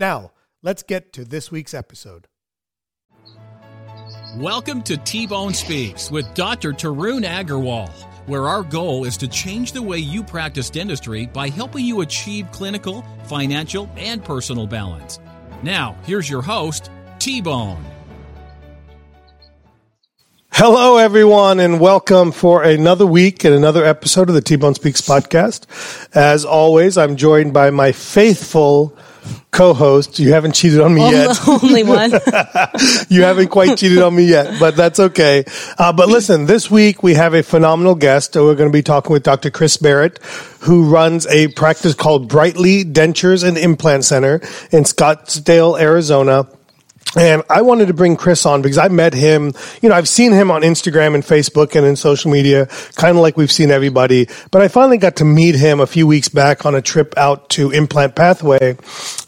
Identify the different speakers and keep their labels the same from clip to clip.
Speaker 1: Now, let's get to this week's episode.
Speaker 2: Welcome to T Bone Speaks with Dr. Tarun Agarwal, where our goal is to change the way you practice dentistry by helping you achieve clinical, financial, and personal balance. Now, here's your host, T Bone.
Speaker 1: Hello, everyone, and welcome for another week and another episode of the T Bone Speaks podcast. As always, I'm joined by my faithful co-host. You haven't cheated on me
Speaker 3: Only-
Speaker 1: yet.
Speaker 3: Only one.
Speaker 1: you haven't quite cheated on me yet, but that's okay. Uh, but listen, this week we have a phenomenal guest. We're going to be talking with Dr. Chris Barrett, who runs a practice called Brightly Dentures and Implant Center in Scottsdale, Arizona. And I wanted to bring Chris on because I met him, you know, I've seen him on Instagram and Facebook and in social media, kind of like we've seen everybody. But I finally got to meet him a few weeks back on a trip out to Implant Pathway,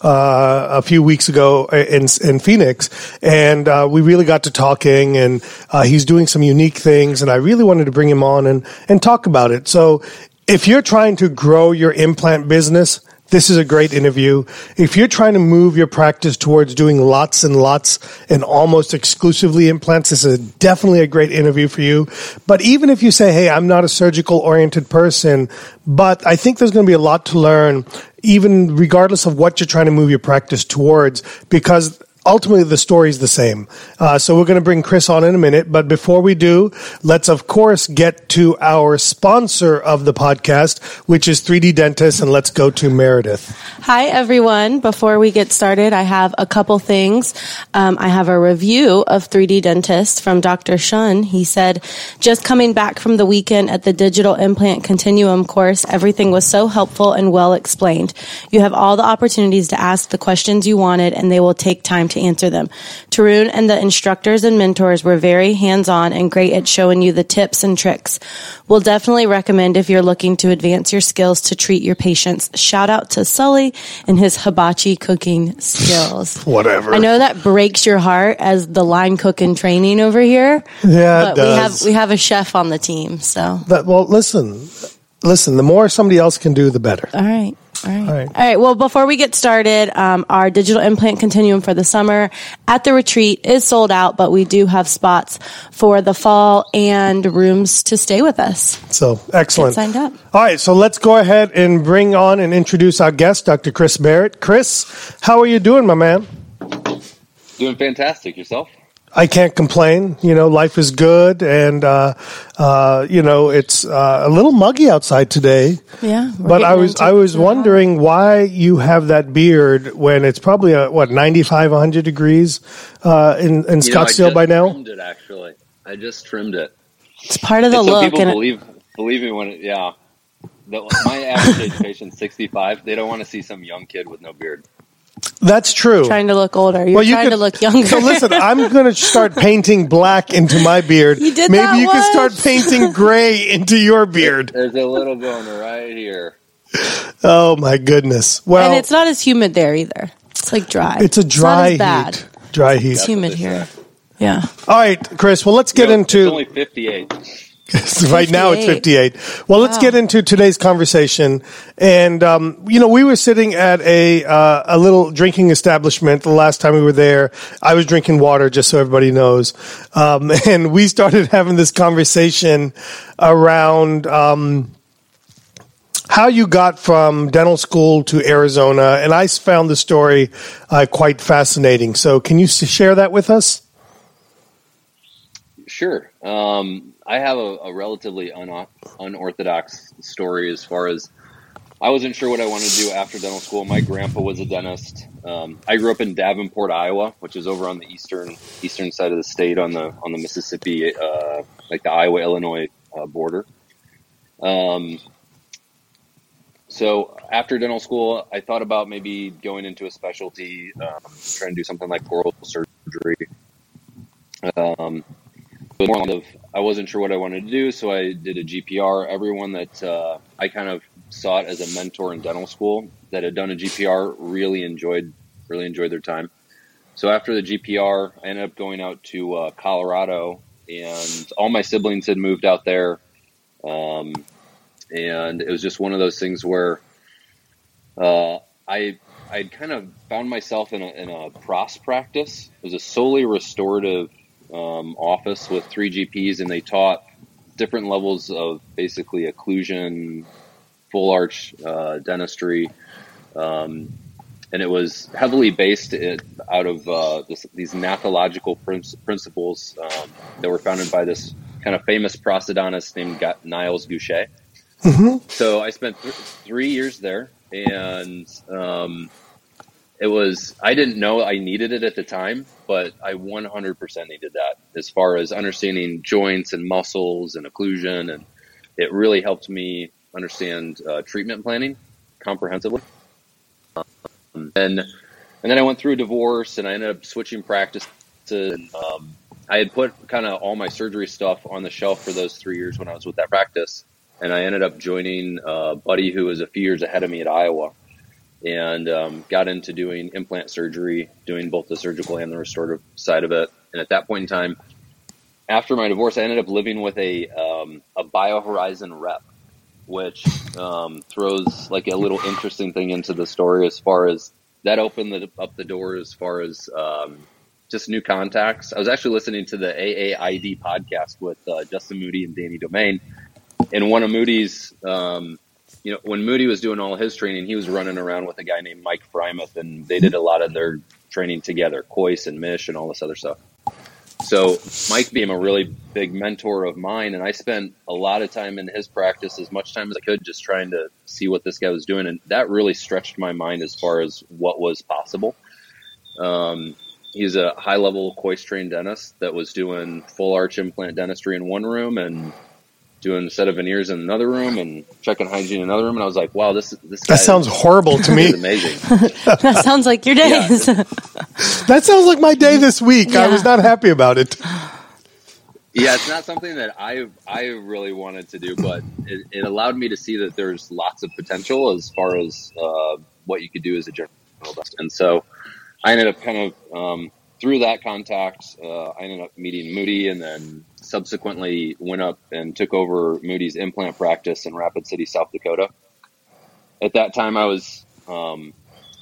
Speaker 1: uh, a few weeks ago in, in Phoenix. And, uh, we really got to talking and, uh, he's doing some unique things. And I really wanted to bring him on and, and talk about it. So if you're trying to grow your implant business, this is a great interview. If you're trying to move your practice towards doing lots and lots and almost exclusively implants, this is definitely a great interview for you. But even if you say, hey, I'm not a surgical oriented person, but I think there's going to be a lot to learn, even regardless of what you're trying to move your practice towards, because ultimately the story is the same. Uh, so we're going to bring Chris on in a minute, but before we do, let's of course get to our sponsor of the podcast, which is 3D Dentist, and let's go to Meredith.
Speaker 3: Hi, everyone. Before we get started, I have a couple things. Um, I have a review of 3D Dentist from Dr. Shun. He said, just coming back from the weekend at the Digital Implant Continuum course, everything was so helpful and well explained. You have all the opportunities to ask the questions you wanted, and they will take time to answer them. Tarun and the instructors and mentors were very hands-on and great at showing you the tips and tricks. We'll definitely recommend if you're looking to advance your skills to treat your patients. Shout out to Sully and his hibachi cooking skills.
Speaker 1: Whatever.
Speaker 3: I know that breaks your heart as the line cook in training over here.
Speaker 1: Yeah,
Speaker 3: but we have we have a chef on the team, so
Speaker 1: That, well, listen, listen, the more somebody else can do, the better.
Speaker 3: all right. All right.
Speaker 1: All right.
Speaker 3: All right. Well, before we get started, um, our digital implant continuum for the summer at the retreat is sold out, but we do have spots for the fall and rooms to stay with us.
Speaker 1: So excellent.
Speaker 3: Get signed up.
Speaker 1: All right, so let's go ahead and bring on and introduce our guest, Dr. Chris Barrett. Chris, how are you doing, my man?
Speaker 4: Doing fantastic. Yourself?
Speaker 1: I can't complain. You know, life is good, and uh, uh, you know it's uh, a little muggy outside today.
Speaker 3: Yeah.
Speaker 1: But I was I was
Speaker 3: the hot-
Speaker 1: wondering why you have that beard when it's probably a, what 95, 100 degrees uh, in in
Speaker 4: You know,
Speaker 1: Scottsdale
Speaker 4: just
Speaker 1: by now.
Speaker 4: Trimmed it actually. I just trimmed it.
Speaker 3: It's part of the
Speaker 4: And some
Speaker 3: look,
Speaker 4: people
Speaker 3: and it-
Speaker 4: believe believe me when it, yeah. The, my average age patient's sixty five. They don't want to see some young kid with no beard.
Speaker 1: That's true.
Speaker 3: Trying to look older. You're
Speaker 1: well, you
Speaker 3: trying
Speaker 1: could,
Speaker 3: to look younger.
Speaker 1: So listen, I'm going to start painting black into my beard.
Speaker 3: You did
Speaker 1: Maybe you can start painting gray into your beard.
Speaker 4: There's a little going right here.
Speaker 1: Oh my goodness! Well,
Speaker 3: and it's not as humid there either. It's like dry.
Speaker 1: It's a dry
Speaker 3: it's bad.
Speaker 1: heat. Dry heat.
Speaker 3: It's humid here. Yeah.
Speaker 1: All right, Chris. Well, let's get into.
Speaker 4: only 58
Speaker 1: right now it's
Speaker 3: 58.
Speaker 1: Well,
Speaker 3: wow.
Speaker 1: let's get into today's conversation. And, um, you know, we were sitting at a, uh, a little drinking establishment the last time we were there. I was drinking water, just so everybody knows. Um, and we started having this conversation around, um, how you got from dental school to Arizona. And I found the story uh, quite fascinating. So, can you share that with us?
Speaker 4: Sure. Um, I have a, a relatively un- unorthodox story as far as I wasn't sure what I wanted to do after dental school. My grandpa was a dentist. Um, I grew up in Davenport, Iowa, which is over on the eastern eastern side of the state on the on the Mississippi, uh, like the Iowa Illinois uh, border. Um, so after dental school, I thought about maybe going into a specialty, um, trying to do something like oral surgery. Um, more I wasn't sure what I wanted to do, so I did a GPR. Everyone that uh, I kind of it as a mentor in dental school that had done a GPR really enjoyed really enjoyed their time. So after the GPR, I ended up going out to uh, Colorado, and all my siblings had moved out there. Um, and it was just one of those things where uh, I I'd kind of found myself in a, in a pros practice. It was a solely restorative um, office with three GPs, and they taught different levels of basically occlusion, full arch uh, dentistry, um, and it was heavily based in, out of uh, this, these gnathological principles um, that were founded by this kind of famous prosthodontist named Niles Guichet. Mm-hmm. So I spent th- three years there, and um, it was I didn't know I needed it at the time, but I 100% needed that as far as understanding joints and muscles and occlusion, and it really helped me understand uh, treatment planning comprehensively. Um, and and then I went through a divorce, and I ended up switching practice. To, um, I had put kind of all my surgery stuff on the shelf for those three years when I was with that practice and I ended up joining a buddy who was a few years ahead of me at Iowa, and um, got into doing implant surgery, doing both the surgical and the restorative side of it. And at that point in time, after my divorce, I ended up living with a um, a BioHorizon rep, which um, throws like a little interesting thing into the story as far as that opened the, up the door as far as um, just new contacts. I was actually listening to the AAID podcast with uh, Justin Moody and Danny Domingue and one of Moody's, um, you know, when Moody was doing all his training, he was running around with a guy named Mike Frymuth, and they did a lot of their training together, Kois and Mish and all this other stuff. So Mike became a really big mentor of mine, and I spent a lot of time in his practice, as much time as I could, just trying to see what this guy was doing, and that really stretched my mind as far as what was possible. Um, he's a high level Kois trained dentist that was doing full arch implant dentistry in one room and doing a set of veneers in another room and checking hygiene in another room. And I was like, wow, this this
Speaker 1: that sounds horrible to me.
Speaker 4: amazing.
Speaker 3: that sounds like your days. Yeah.
Speaker 1: that sounds like my day this week. Yeah. I was not happy about it.
Speaker 4: Yeah, it's not something that I I really wanted to do, but it, it allowed me to see that there's lots of potential as far as uh, what you could do as a general dentist. And so I ended up kind of um, through that contact, uh, I ended up meeting Moody, and then subsequently went up and took over Moody's implant practice in Rapid City, South Dakota. At that time, I was um,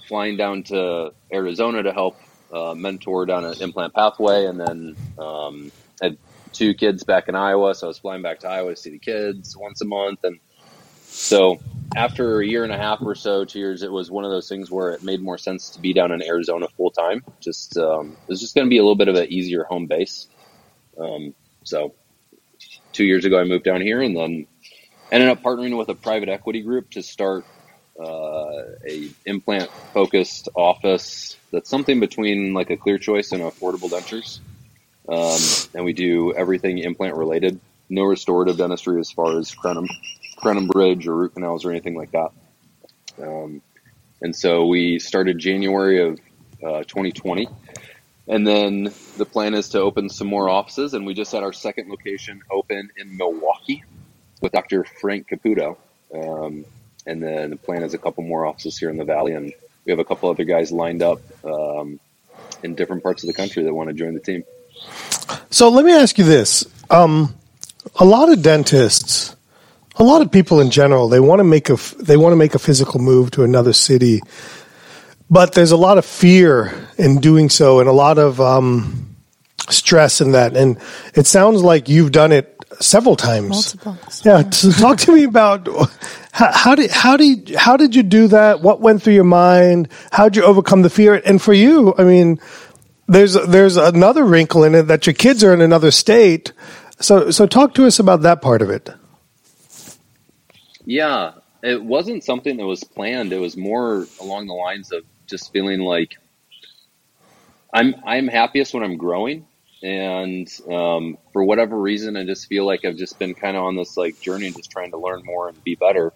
Speaker 4: flying down to Arizona to help uh, mentor down an implant pathway, and then um, had two kids back in Iowa, so I was flying back to Iowa to see the kids once a month, and so after a year and a half or so, two years, it was one of those things where it made more sense to be down in Arizona full time. Just um, it was just going to be a little bit of an easier home base. Um, so two years ago, I moved down here and then ended up partnering with a private equity group to start uh, a implant focused office that's something between like a clear choice and affordable dentures. Um, and we do everything implant related, no restorative dentistry as far as crown and, Crenham Bridge or root canals or anything like that. Um, and so we started January of uh, 2020 and then the plan is to open some more offices, and we just had our second location open in Milwaukee with Dr. Frank Caputo. Um, and then the plan is a couple more offices here in the Valley, and we have a couple other guys lined up um, in different parts of the country that want to join the team.
Speaker 1: So let me ask you this: um, a lot of dentists, a lot of people in general, they want to make a they want to make a physical move to another city but there's a lot of fear in doing so and a lot of um, stress in that. And it sounds like you've done it several times.
Speaker 3: Multiple.
Speaker 1: Yeah. So talk to me about how, how, did how did how did you do that? What went through your mind? How did you overcome the fear? And for you, I mean, there's there's another wrinkle in it that your kids are in another state. So so talk to us about that part of it.
Speaker 4: Yeah, it wasn't something that was planned. It was more along the lines of just feeling like I'm I'm happiest when I'm growing, and um, for whatever reason, I just feel like I've just been kind of on this like journey, just trying to learn more and be better,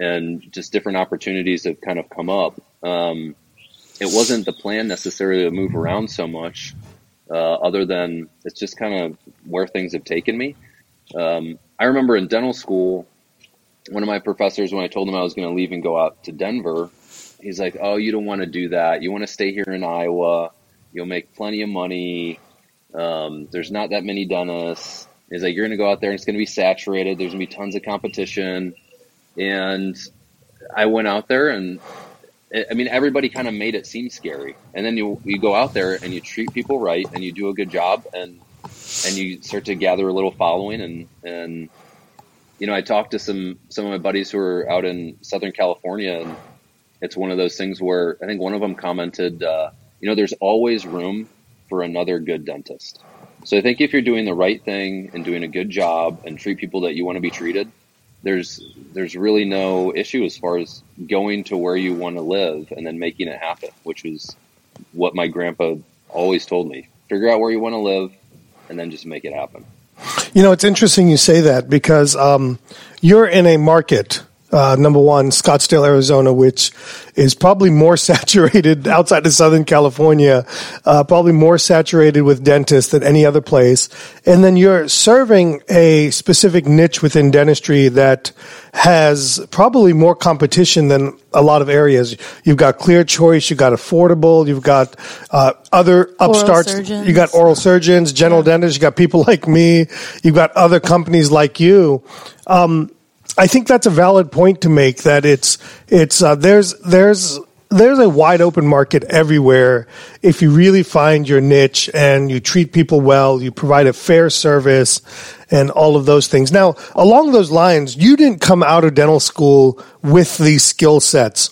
Speaker 4: and just different opportunities have kind of come up. Um, it wasn't the plan necessarily to move around so much, uh, other than it's just kind of where things have taken me. Um, I remember in dental school, one of my professors, when I told him I was going to leave and go out to Denver, he's like, "Oh, you don't want to do that. You want to stay here in Iowa. You'll make plenty of money. Um, there's not that many dentists." He's like, "You're going to go out there and it's going to be saturated. There's going to be tons of competition." And I went out there and I mean, everybody kind of made it seem scary. And then you you go out there and you treat people right and you do a good job and and you start to gather a little following and and you know, I talked to some some of my buddies who are out in Southern California and it's one of those things where I think one of them commented, uh, you know, there's always room for another good dentist. So I think if you're doing the right thing and doing a good job and treat people that you want to be treated, there's there's really no issue as far as going to where you want to live and then making it happen, which was what my grandpa always told me. Figure out where you want to live and then just make it happen.
Speaker 1: You know, it's interesting you say that because um, you're in a market uh, number one, Scottsdale, Arizona, which is probably more saturated outside of Southern California, uh, probably more saturated with dentists than any other place. And then you're serving a specific niche within dentistry that has probably more competition than a lot of areas. You've got Clear Choice, you've got Affordable, you've got uh, other upstarts, you got oral surgeons, general yeah. dentists, you got people like me, you've got other companies like you. Um, I think that's a valid point to make. That it's it's uh, there's there's there's a wide open market everywhere if you really find your niche and you treat people well, you provide a fair service, and all of those things. Now, along those lines, you didn't come out of dental school with these skill sets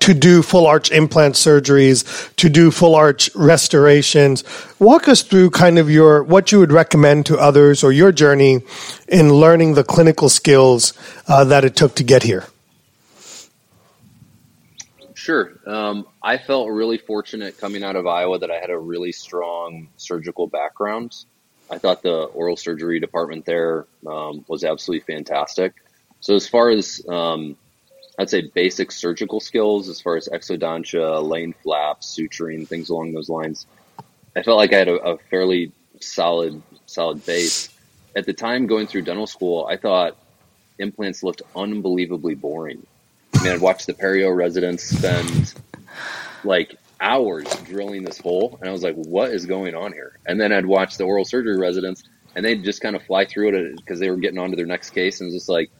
Speaker 1: to do full arch implant surgeries, to do full arch restorations. Walk us through kind of your what you would recommend to others or your journey in learning the clinical skills uh, that it took to get here.
Speaker 4: Sure. Um, I felt really fortunate coming out of Iowa that I had a really strong surgical background. I thought the oral surgery department there um, was absolutely fantastic. So as far as um, I'd say basic surgical skills as far as exodontia, lane flaps, suturing, things along those lines. I felt like I had a, a fairly solid, solid base. At the time going through dental school, I thought implants looked unbelievably boring. I mean, I'd watch the perio residents spend like hours drilling this hole, and I was like, "What is going on here?" And then I'd watch the oral surgery residents, and they'd just kind of fly through it uh, because they were getting on to their next case, and it was just like,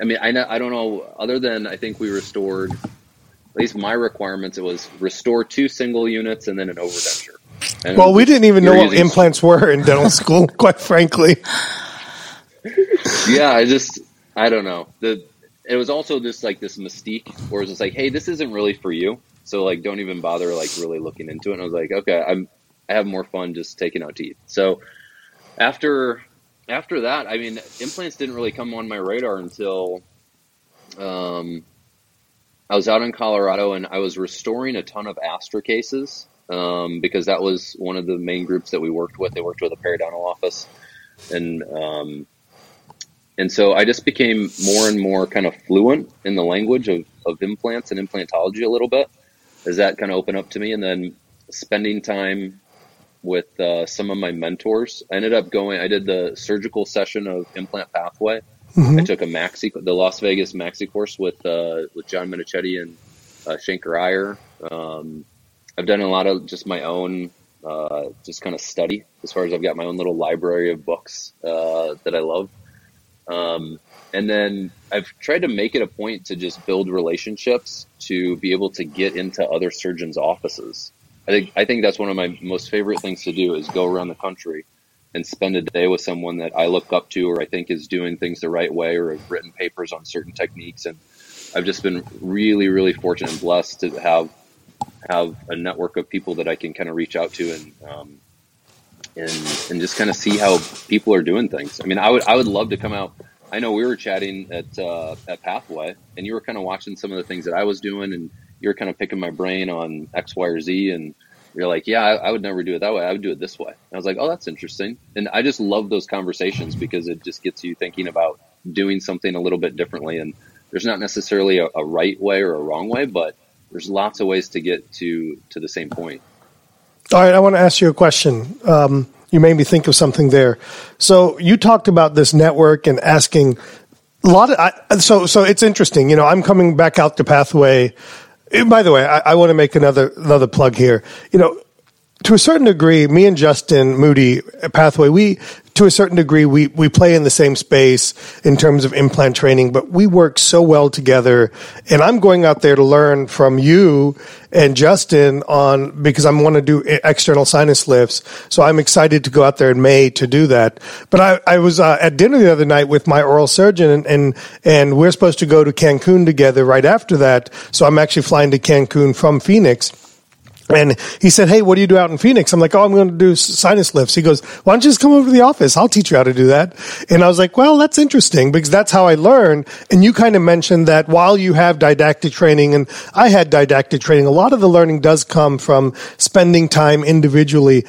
Speaker 4: I mean, I know, I don't know. Other than I think we restored, at least my requirements, it was restore two single units and then an overdenture.
Speaker 1: And well, we didn't even know what implants were in dental school, quite frankly.
Speaker 4: yeah, I just I don't know. The it was also just like this mystique where it's just like, hey, this isn't really for you. So like, don't even bother like really looking into it. And I was like, okay, I'm I have more fun just taking out teeth. So after after that, I mean, implants didn't really come on my radar until um, I was out in Colorado and I was restoring a ton of Astra cases um, because that was one of the main groups that we worked with. They worked with a periodontal office, and um, and so I just became more and more kind of fluent in the language of, of implants and implantology a little bit as that kind of opened up to me, and then spending time with uh, some of my mentors. I ended up going. I did the surgical session of Implant Pathway. Mm-hmm. I took a maxi, the Las Vegas maxi course with uh, with John Minichetti and uh, Shankar Iyer. Um, I've done a lot of just my own, uh, just kind of study. As far as I've got my own little library of books uh, that I love. Um, and then I've tried to make it a point to just build relationships to be able to get into other surgeons' offices. I think I think that's one of my most favorite things to do is go around the country and spend a day with someone that I look up to or I think is doing things the right way or have written papers on certain techniques and I've just been really really fortunate and blessed to have have a network of people that I can kind of reach out to and um, and and just kind of see how people are doing things. I mean, I would I would love to come out. I know we were chatting at uh, at Pathway, and you were kind of watching some of the things that I was doing, and you were kind of picking my brain on X, Y, or Z, and you're like, yeah, I, I, would never do it that way. I would do it this way. And I was like, oh, that's interesting. And I just love those conversations because it just gets you thinking about doing something a little bit differently. And there's not necessarily a, a right way or a wrong way, but there's lots of ways to get to to the same point.
Speaker 1: All right, I want to ask you a question. Um, you made me think of something there. So you talked about this network and asking a lot of. I, so so it's interesting. You know, I'm coming back out to Pathway. By the way, I, I want to make another another plug here. You know, to a certain degree, me and Justin Moody Pathway, we to a certain degree, we, we play in the same space in terms of implant training, but we work so well together. And I'm going out there to learn from you and Justin on because I want to do external sinus lifts. So I'm excited to go out there in May to do that. But I, I was uh, at dinner the other night with my oral surgeon, and, and and we're supposed to go to Cancun together right after that. So I'm actually flying to Cancun from Phoenix. And he said, Hey, what do you do out in Phoenix? I'm like, Oh, I'm going to do sinus lifts. He goes, Why don't you just come over to the office? I'll teach you how to do that. And I was like, Well, that's interesting because that's how I learned. And you kind of mentioned that while you have didactic training and I had didactic training, a lot of the learning does come from spending time individually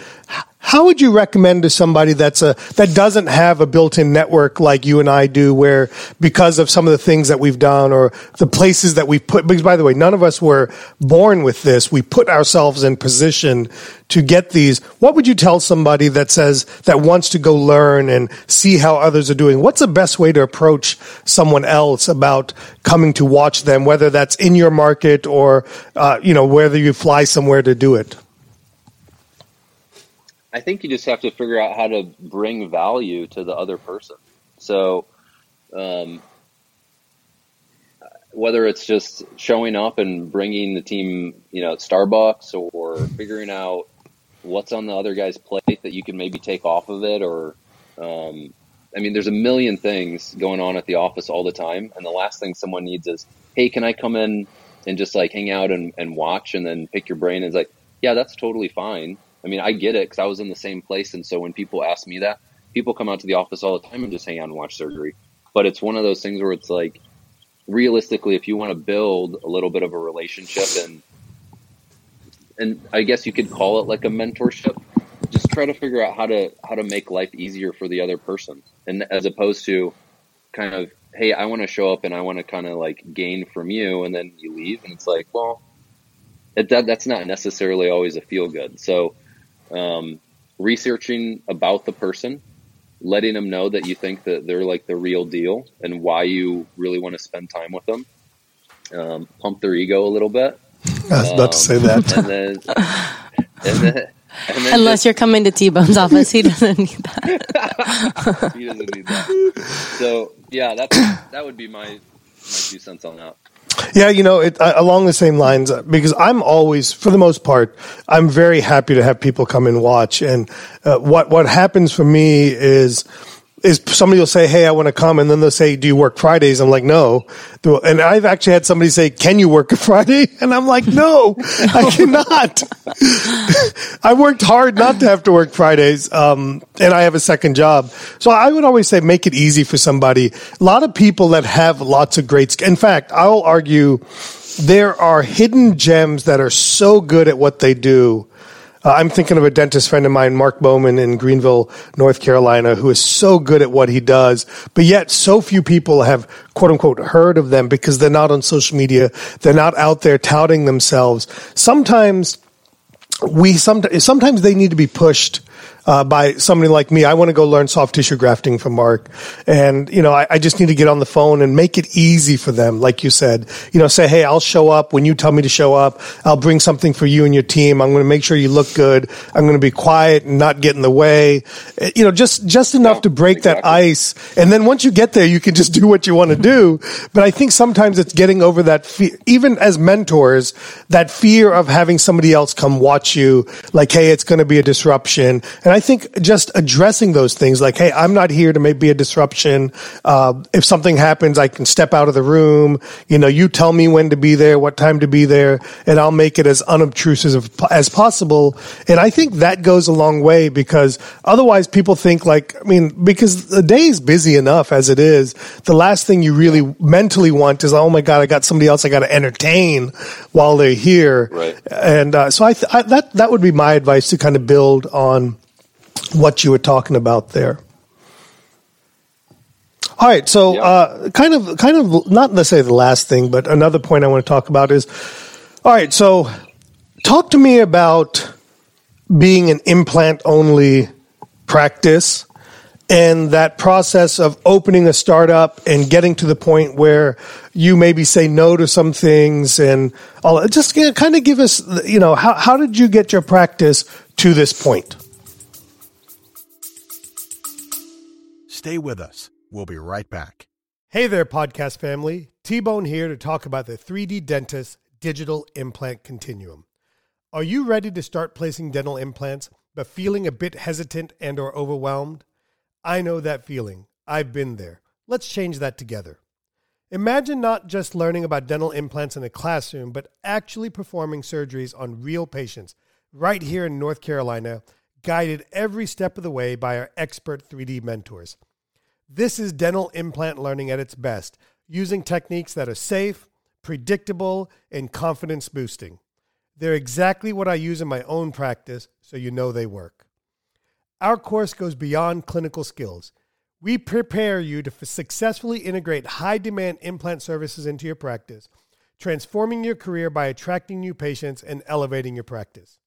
Speaker 1: how would you recommend to somebody that's a that doesn't have a built-in network like you and I do, where because of some of the things that we've done or the places that we've put? Because by the way, none of us were born with this. We put ourselves in position to get these. What would you tell somebody that says that wants to go learn and see how others are doing? What's the best way to approach someone else about coming to watch them, whether that's in your market or uh, you know whether you fly somewhere to do it?
Speaker 4: I think you just have to figure out how to bring value to the other person. So, um, whether it's just showing up and bringing the team, you know, Starbucks or figuring out what's on the other guy's plate that you can maybe take off of it or, um, I mean, there's a million things going on at the office all the time. And the last thing someone needs is, Hey, can I come in and just like hang out and, and watch and then pick your brain? And it's like, yeah, that's totally fine. I mean, I get it because I was in the same place, and so when people ask me that, people come out to the office all the time and just hang out and watch surgery. But it's one of those things where it's like, realistically, if you want to build a little bit of a relationship and and I guess you could call it like a mentorship, just try to figure out how to how to make life easier for the other person, and as opposed to kind of hey, I want to show up and I want to kind of like gain from you, and then you leave, and it's like, well, it, that that's not necessarily always a feel good. So um, researching about the person, letting them know that you think that they're like the real deal and why you really want to spend time with them. Um, pump their ego a little bit.
Speaker 1: I was about to say that.
Speaker 4: And then, and then,
Speaker 3: and then Unless just, you're coming to T Bone's office, he doesn't need that.
Speaker 4: he doesn't need that. So yeah, that that would be my my two cents on that.
Speaker 1: Yeah, you know, it, uh, along the same lines, uh, because I'm always, for the most part, I'm very happy to have people come and watch. And uh, what what happens for me is is somebody will say, "Hey, I want to come," and then they'll say, "Do you work Fridays?" I'm like, "No." And I've actually had somebody say, "Can you work a Friday?" And I'm like, "No, I cannot." I worked hard not to have to work Fridays, um, and I have a second job. So I would always say, make it easy for somebody. A lot of people that have lots of great. In fact, I'll argue there are hidden gems that are so good at what they do uh, I'm thinking of a dentist friend of mine, Mark Bowman in Greenville, North Carolina, who is so good at what he does, but yet so few people have quote unquote heard of them because they're not on social media. They're not out there touting themselves. Sometimes we, sometimes, sometimes they need to be pushed uh, by somebody like me. I want to go learn soft tissue grafting from Mark. And, you know, I, I, just need to get on the phone and make it easy for them. Like you said, you know, say, Hey, I'll show up when you tell me to show up. I'll bring something for you and your team. I'm going to make sure you look good. I'm going to be quiet and not get in the way. You know, just, just enough to break exactly. that ice. And then once you get there, you can just do what you want to do. But I think sometimes it's getting over that fear, even as mentors, that fear of having somebody else come watch you like, Hey, it's going to be a disruption. And I think just addressing those things like, hey, I'm not here to maybe be a disruption. Uh, if something happens, I can step out of the room. You know, you tell me when to be there, what time to be there, and I'll make it as unobtrusive as, as possible. And I think that goes a long way because otherwise people think like, I mean, because the day is busy enough as it is. The last thing you really mentally want is, oh my God, I got somebody else I got to entertain while they're here.
Speaker 4: Right.
Speaker 1: And uh, so I, th- I, that that would be my advice to kind of build on what you were talking about there. All right, so
Speaker 4: Yeah.
Speaker 1: uh, kind of, kind of, not necessarily the last thing, but another point I want to talk about is, all right, so talk to me about being an implant only practice and that process of opening a startup and getting to the point where you maybe say no to some things and all just you know, kind of give us you know how, how did you get your practice to this point
Speaker 5: Stay with us. We'll be right back.
Speaker 1: hey there podcast family t-bone here to talk about the 3d dentist digital implant continuum are you ready to start placing dental implants but feeling a bit hesitant and or overwhelmed I know that feeling. I've been there. Let's change that together. Imagine not just learning about dental implants in a classroom, but actually performing surgeries on real patients right here in North Carolina, guided every step of the way by our expert 3D mentors. This is dental implant learning at its best, using techniques that are safe, predictable, and confidence boosting. They're exactly what I use in my own practice, so you know they work. Our course goes beyond clinical skills. We prepare you to successfully integrate high demand implant services into your practice, transforming your career by attracting new patients and elevating your practice.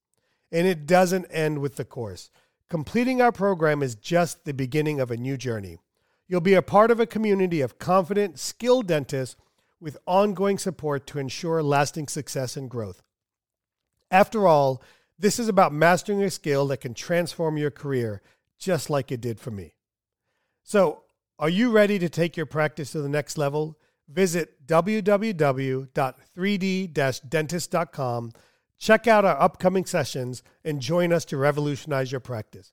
Speaker 1: And it doesn't end with the course. Completing our program is just the beginning of a new journey. You'll be a part of a community of confident, skilled dentists with ongoing support to ensure lasting success and growth. After all, this is about mastering a skill that can transform your career, just like it did for me. So, are you ready to take your practice to the next level? Visit www.3d-dentist.com, check out our upcoming sessions, and join us to revolutionize your practice.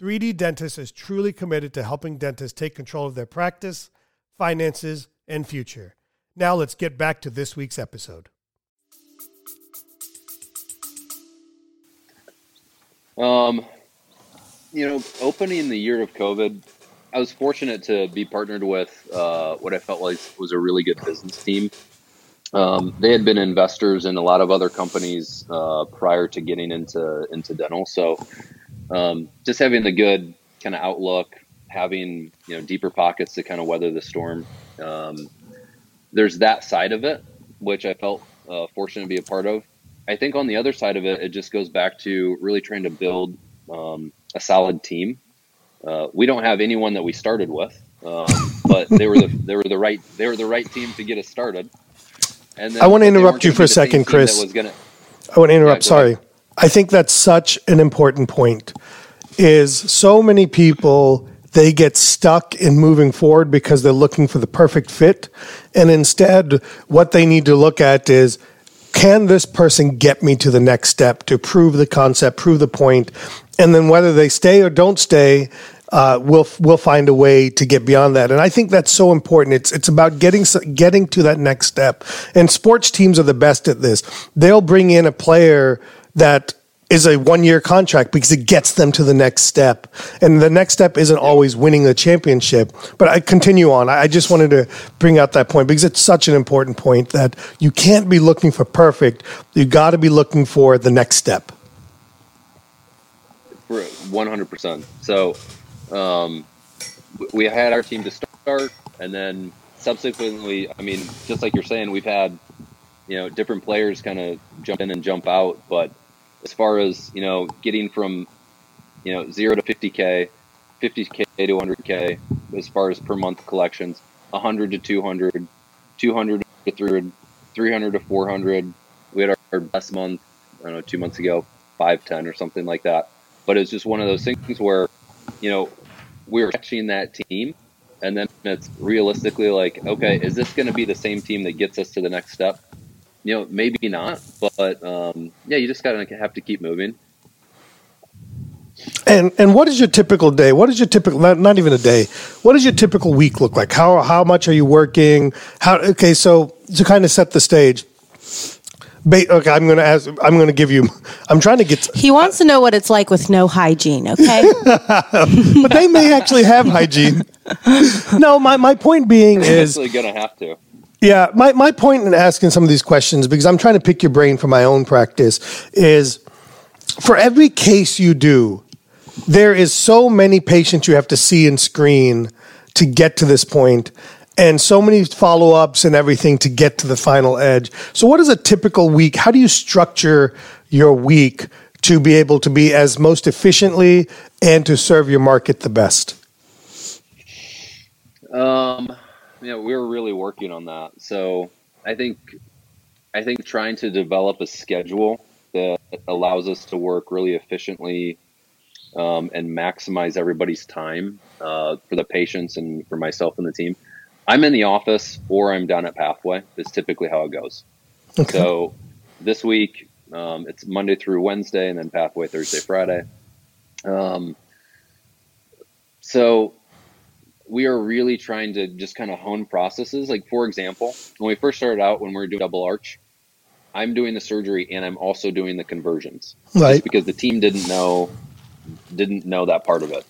Speaker 1: 3D Dentist is truly committed to helping dentists take control of their practice, finances, and future. Now, let's get back to this week's episode.
Speaker 4: Um, you know, opening the year of COVID, I was fortunate to be partnered with uh, what I felt like was a really good business team. Um, they had been investors in a lot of other companies uh, prior to getting into into dental, so um, just having the good kind of outlook, having you know deeper pockets to kind of weather the storm. Um, there's that side of it, which I felt uh, fortunate to be a part of. I think on the other side of it, it just goes back to really trying to build um, a solid team. Uh, we don't have anyone that we started with, um, but they were the they were the right they were the right team to get us started. And then,
Speaker 1: I wanna interrupt you for a second, Chris.
Speaker 4: Was gonna,
Speaker 1: I want to interrupt.
Speaker 4: go
Speaker 1: Sorry.
Speaker 4: ahead.
Speaker 1: I think that's such an important point. Is so many people they get stuck in moving forward because they're looking for the perfect fit, and instead, what they need to look at is. Can this person get me to the next step to prove the concept, prove the point, and then whether they stay or don't stay, uh, we'll we'll find a way to get beyond that. And I think that's so important. It's it's about getting getting to that next step. And sports teams are the best at this. They'll bring in a player that is a one year contract because it gets them to the next step. And the next step isn't always winning the championship. But I continue on. I just wanted to bring out that point because it's such an important point that you can't be looking for perfect. You got to be looking for the next step.
Speaker 4: One hundred percent. So um, we had our team to start, and then subsequently, I mean, just like you're saying, we've had you know different players kind of jump in and jump out. But as far as you know, getting from you know zero to fifty k, fifty k to hundred k, as far as per month collections, hundred to 200, 200 to 300, 300 to four hundred. We had our, our best month, I don't know, two months ago, five ten or something like that. But it's just one of those things where, you know, we're catching that team, and then it's realistically like, okay, is this going to be the same team that gets us to the next step? You know, maybe not, but um, yeah, you just gotta have to keep moving.
Speaker 1: And and what is your typical day? What is your typical not, not even a day? What does your typical week look like? How how much are you working? How okay, so to kind of set the stage. Ba- okay, I'm going to ask. I'm going to give you. I'm trying to get.
Speaker 3: He wants to know what it's like with no hygiene. Okay,
Speaker 1: but they may actually have hygiene. No, my, my point being is
Speaker 4: Actually, gonna have to.
Speaker 1: Yeah, my, my point in asking some of these questions, because I'm trying to pick your brain for my own practice, is for every case you do, there is so many patients you have to see and screen to get to this point, and so many follow ups and everything to get to the final edge. So, what is a typical week? How do you structure your week to be able to be as most efficiently and to serve your market the best?
Speaker 4: Um, yeah, we were really working on that. So I think, I think trying to develop a schedule that allows us to work really efficiently um, and maximize everybody's time uh, for the patients and for myself and the team. I'm in the office or I'm down at Pathway. Is typically how it goes.
Speaker 1: Okay.
Speaker 4: So this week um, it's Monday through Wednesday, and then Pathway Thursday, Friday. Um, so we are really trying to just kind of hone processes. Like for example, when we first started out, when we were doing double arch, I'm doing the surgery and I'm also doing the conversions,
Speaker 1: Right.
Speaker 4: just because the team didn't know didn't know that part of it.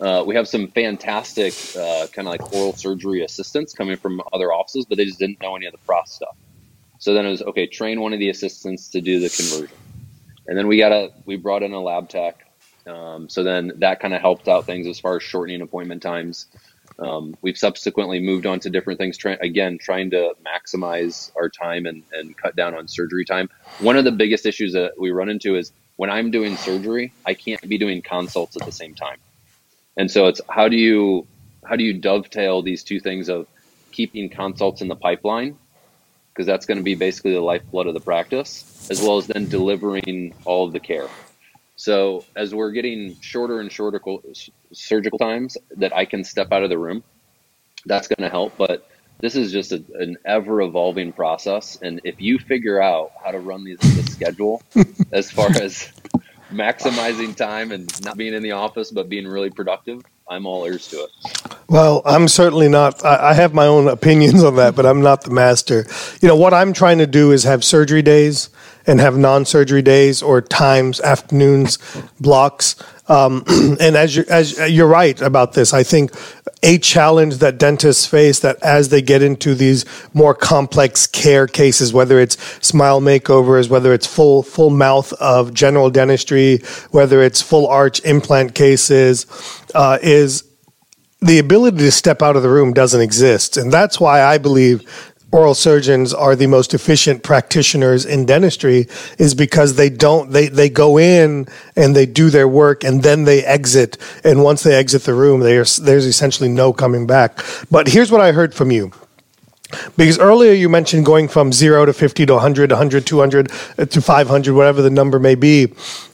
Speaker 4: Uh, we have some fantastic uh, kind of like oral surgery assistants coming from other offices, but they just didn't know any of the process stuff. So then it was okay. Train one of the assistants to do the conversion, and then we got a we brought in a lab tech. Um, so then that kind of helped out things as far as shortening appointment times. Um, we've subsequently moved on to different things. Try, again, trying to maximize our time and, and cut down on surgery time. One of the biggest issues that we run into is when I'm doing surgery, I can't be doing consults at the same time. And so it's how do you how do you dovetail these two things of keeping consults in the pipeline because that's going to be basically the lifeblood of the practice, as well as then delivering all of the care. So as we're getting shorter and shorter co- surgical times that I can step out of the room, that's going to help. But this is just a, an ever evolving process, and if you figure out how to run these the schedule as far as maximizing time and not being in the office but being really productive, I'm all ears to it.
Speaker 1: Well, I'm certainly not. I, I have my own opinions on that, but I'm not the master. You know, what I'm trying to do is have surgery days and have non surgery days or times, afternoons, blocks. Um, and as, you, as you're right about this, I think a challenge that dentists face that as they get into these more complex care cases, whether it's smile makeovers, whether it's full full mouth of general dentistry, whether it's full arch implant cases, uh, is the ability to step out of the room doesn't exist. And that's why I believe oral surgeons are the most efficient practitioners in dentistry is because they don't they they go in and they do their work and then they exit. And once they exit the room there's there's essentially no coming back. But here's what i heard from you. Because earlier you mentioned going from 0 to 50 to 100 100 200 uh, to 500 whatever the number may be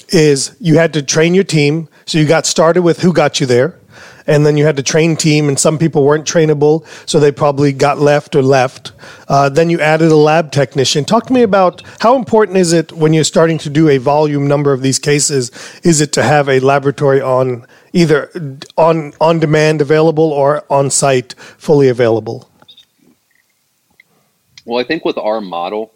Speaker 1: is you had to train your team. So you got started with who got you there and then you had to train team and some people weren't trainable so they probably got left or left. Uh, then you added a lab technician. Talk to me about how important is it when you're starting to do a volume number of these cases is it to have a laboratory on either on on demand available or on site fully available?
Speaker 4: Well, I think with our model,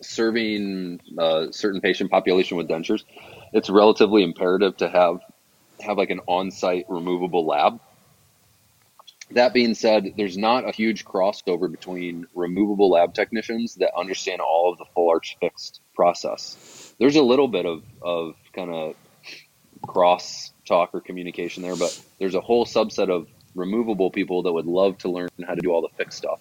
Speaker 4: serving a certain patient population with dentures, it's relatively imperative to have have like an on-site removable lab. That being said, there's not a huge crossover between removable lab technicians that understand all of the full arch fixed process. There's a little bit of, of kind of cross talk or communication there, but there's a whole subset of removable people that would love to learn how to do all the fixed stuff.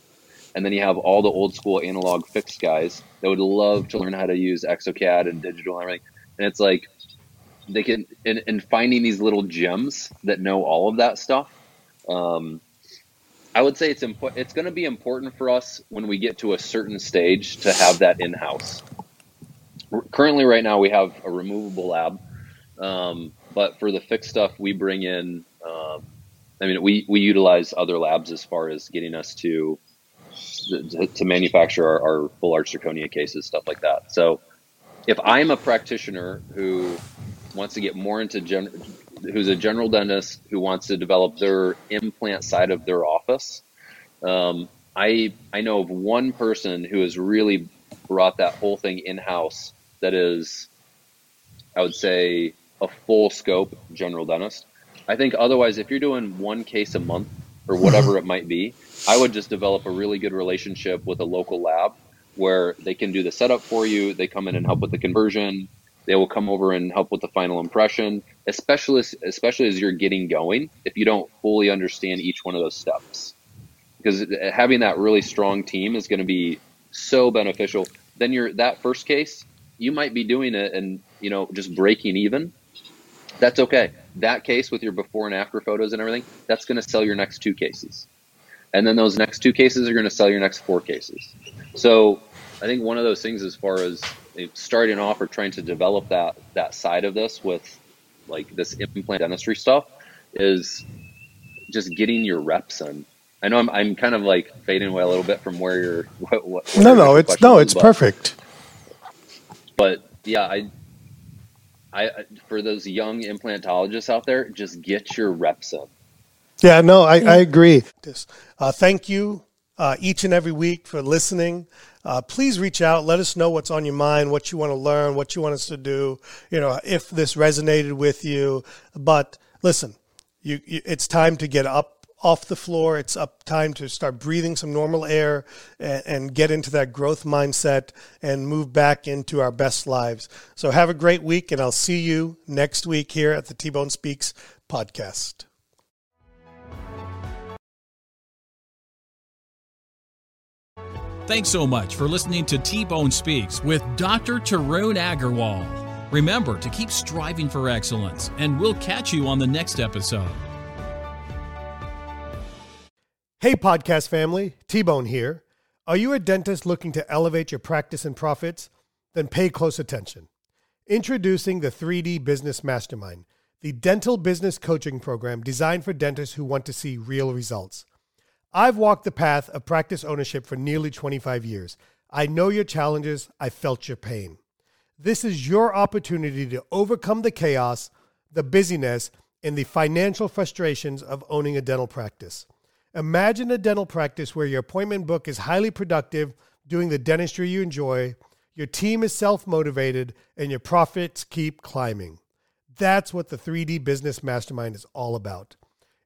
Speaker 4: And then you have all the old school analog fixed guys that would love to learn how to use ExoCAD and digital and everything. And it's like they can and, in finding these little gems that know all of that stuff. Um, I would say it's important. It's going to be important for us when we get to a certain stage to have that in house. Currently, right now we have a removable lab, um, but for the fixed stuff, we bring in. Um, I mean, we we utilize other labs as far as getting us to to, to manufacture our, our full arch zirconia cases, stuff like that. So, if I'm a practitioner who wants to get more into gen, who's a general dentist who wants to develop their implant side of their office. Um, I I know of one person who has really brought that whole thing in house. That is, I would say, a full scope general dentist. I think otherwise, if you're doing one case a month or whatever it might be, I would just develop a really good relationship with a local lab where they can do the setup for you. They come in and help with the conversion. They will come over and help with the final impression, especially especially as you're getting going. If you don't fully understand each one of those steps, because uh, having that really strong team is going to be so beneficial. Then you're that first case, you might be doing it and you know just breaking even. That's okay. That case with your before and after photos and everything, that's going to sell your next two cases and then those next two cases are going to sell your next four cases. So I think one of those things, as far as starting off or trying to develop that that side of this with like this implant dentistry stuff, is just getting your reps in. I know I'm, I'm kind of like fading away a little bit from where you're. What, what
Speaker 1: no, no, it's no, it's
Speaker 4: but,
Speaker 1: perfect.
Speaker 4: But yeah, I, I for those young implantologists out there, just get your reps in.
Speaker 1: Yeah, no, I, I agree. Uh, thank you uh, each and every week for listening. Uh, please reach out. Let us know what's on your mind, what you want to learn, what you want us to do. You know, if this resonated with you. But listen, you, you, it's time to get up off the floor. It's up time to start breathing some normal air and, and get into that growth mindset and move back into our best lives. So have a great week, and I'll see you next week here at the T Bone Speaks podcast.
Speaker 2: Thanks so much for listening to T Bone Speaks with Dr. Tarun Agarwal. Remember to keep striving for excellence, and we'll catch you on the next episode.
Speaker 1: Hey, podcast family, T Bone here. Are you a dentist looking to elevate your practice and profits? Then pay close attention. Introducing the 3D Business Mastermind, the dental business coaching program designed for dentists who want to see real results. I've walked the path of practice ownership for nearly 25 years. I know your challenges, I felt your pain. This is your opportunity to overcome the chaos, the busyness, and the financial frustrations of owning a dental practice. Imagine a dental practice where your appointment book is highly productive, doing the dentistry you enjoy, your team is self motivated, and your profits keep climbing. That's what the 3D Business Mastermind is all about.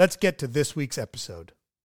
Speaker 1: Let's get to this week's episode.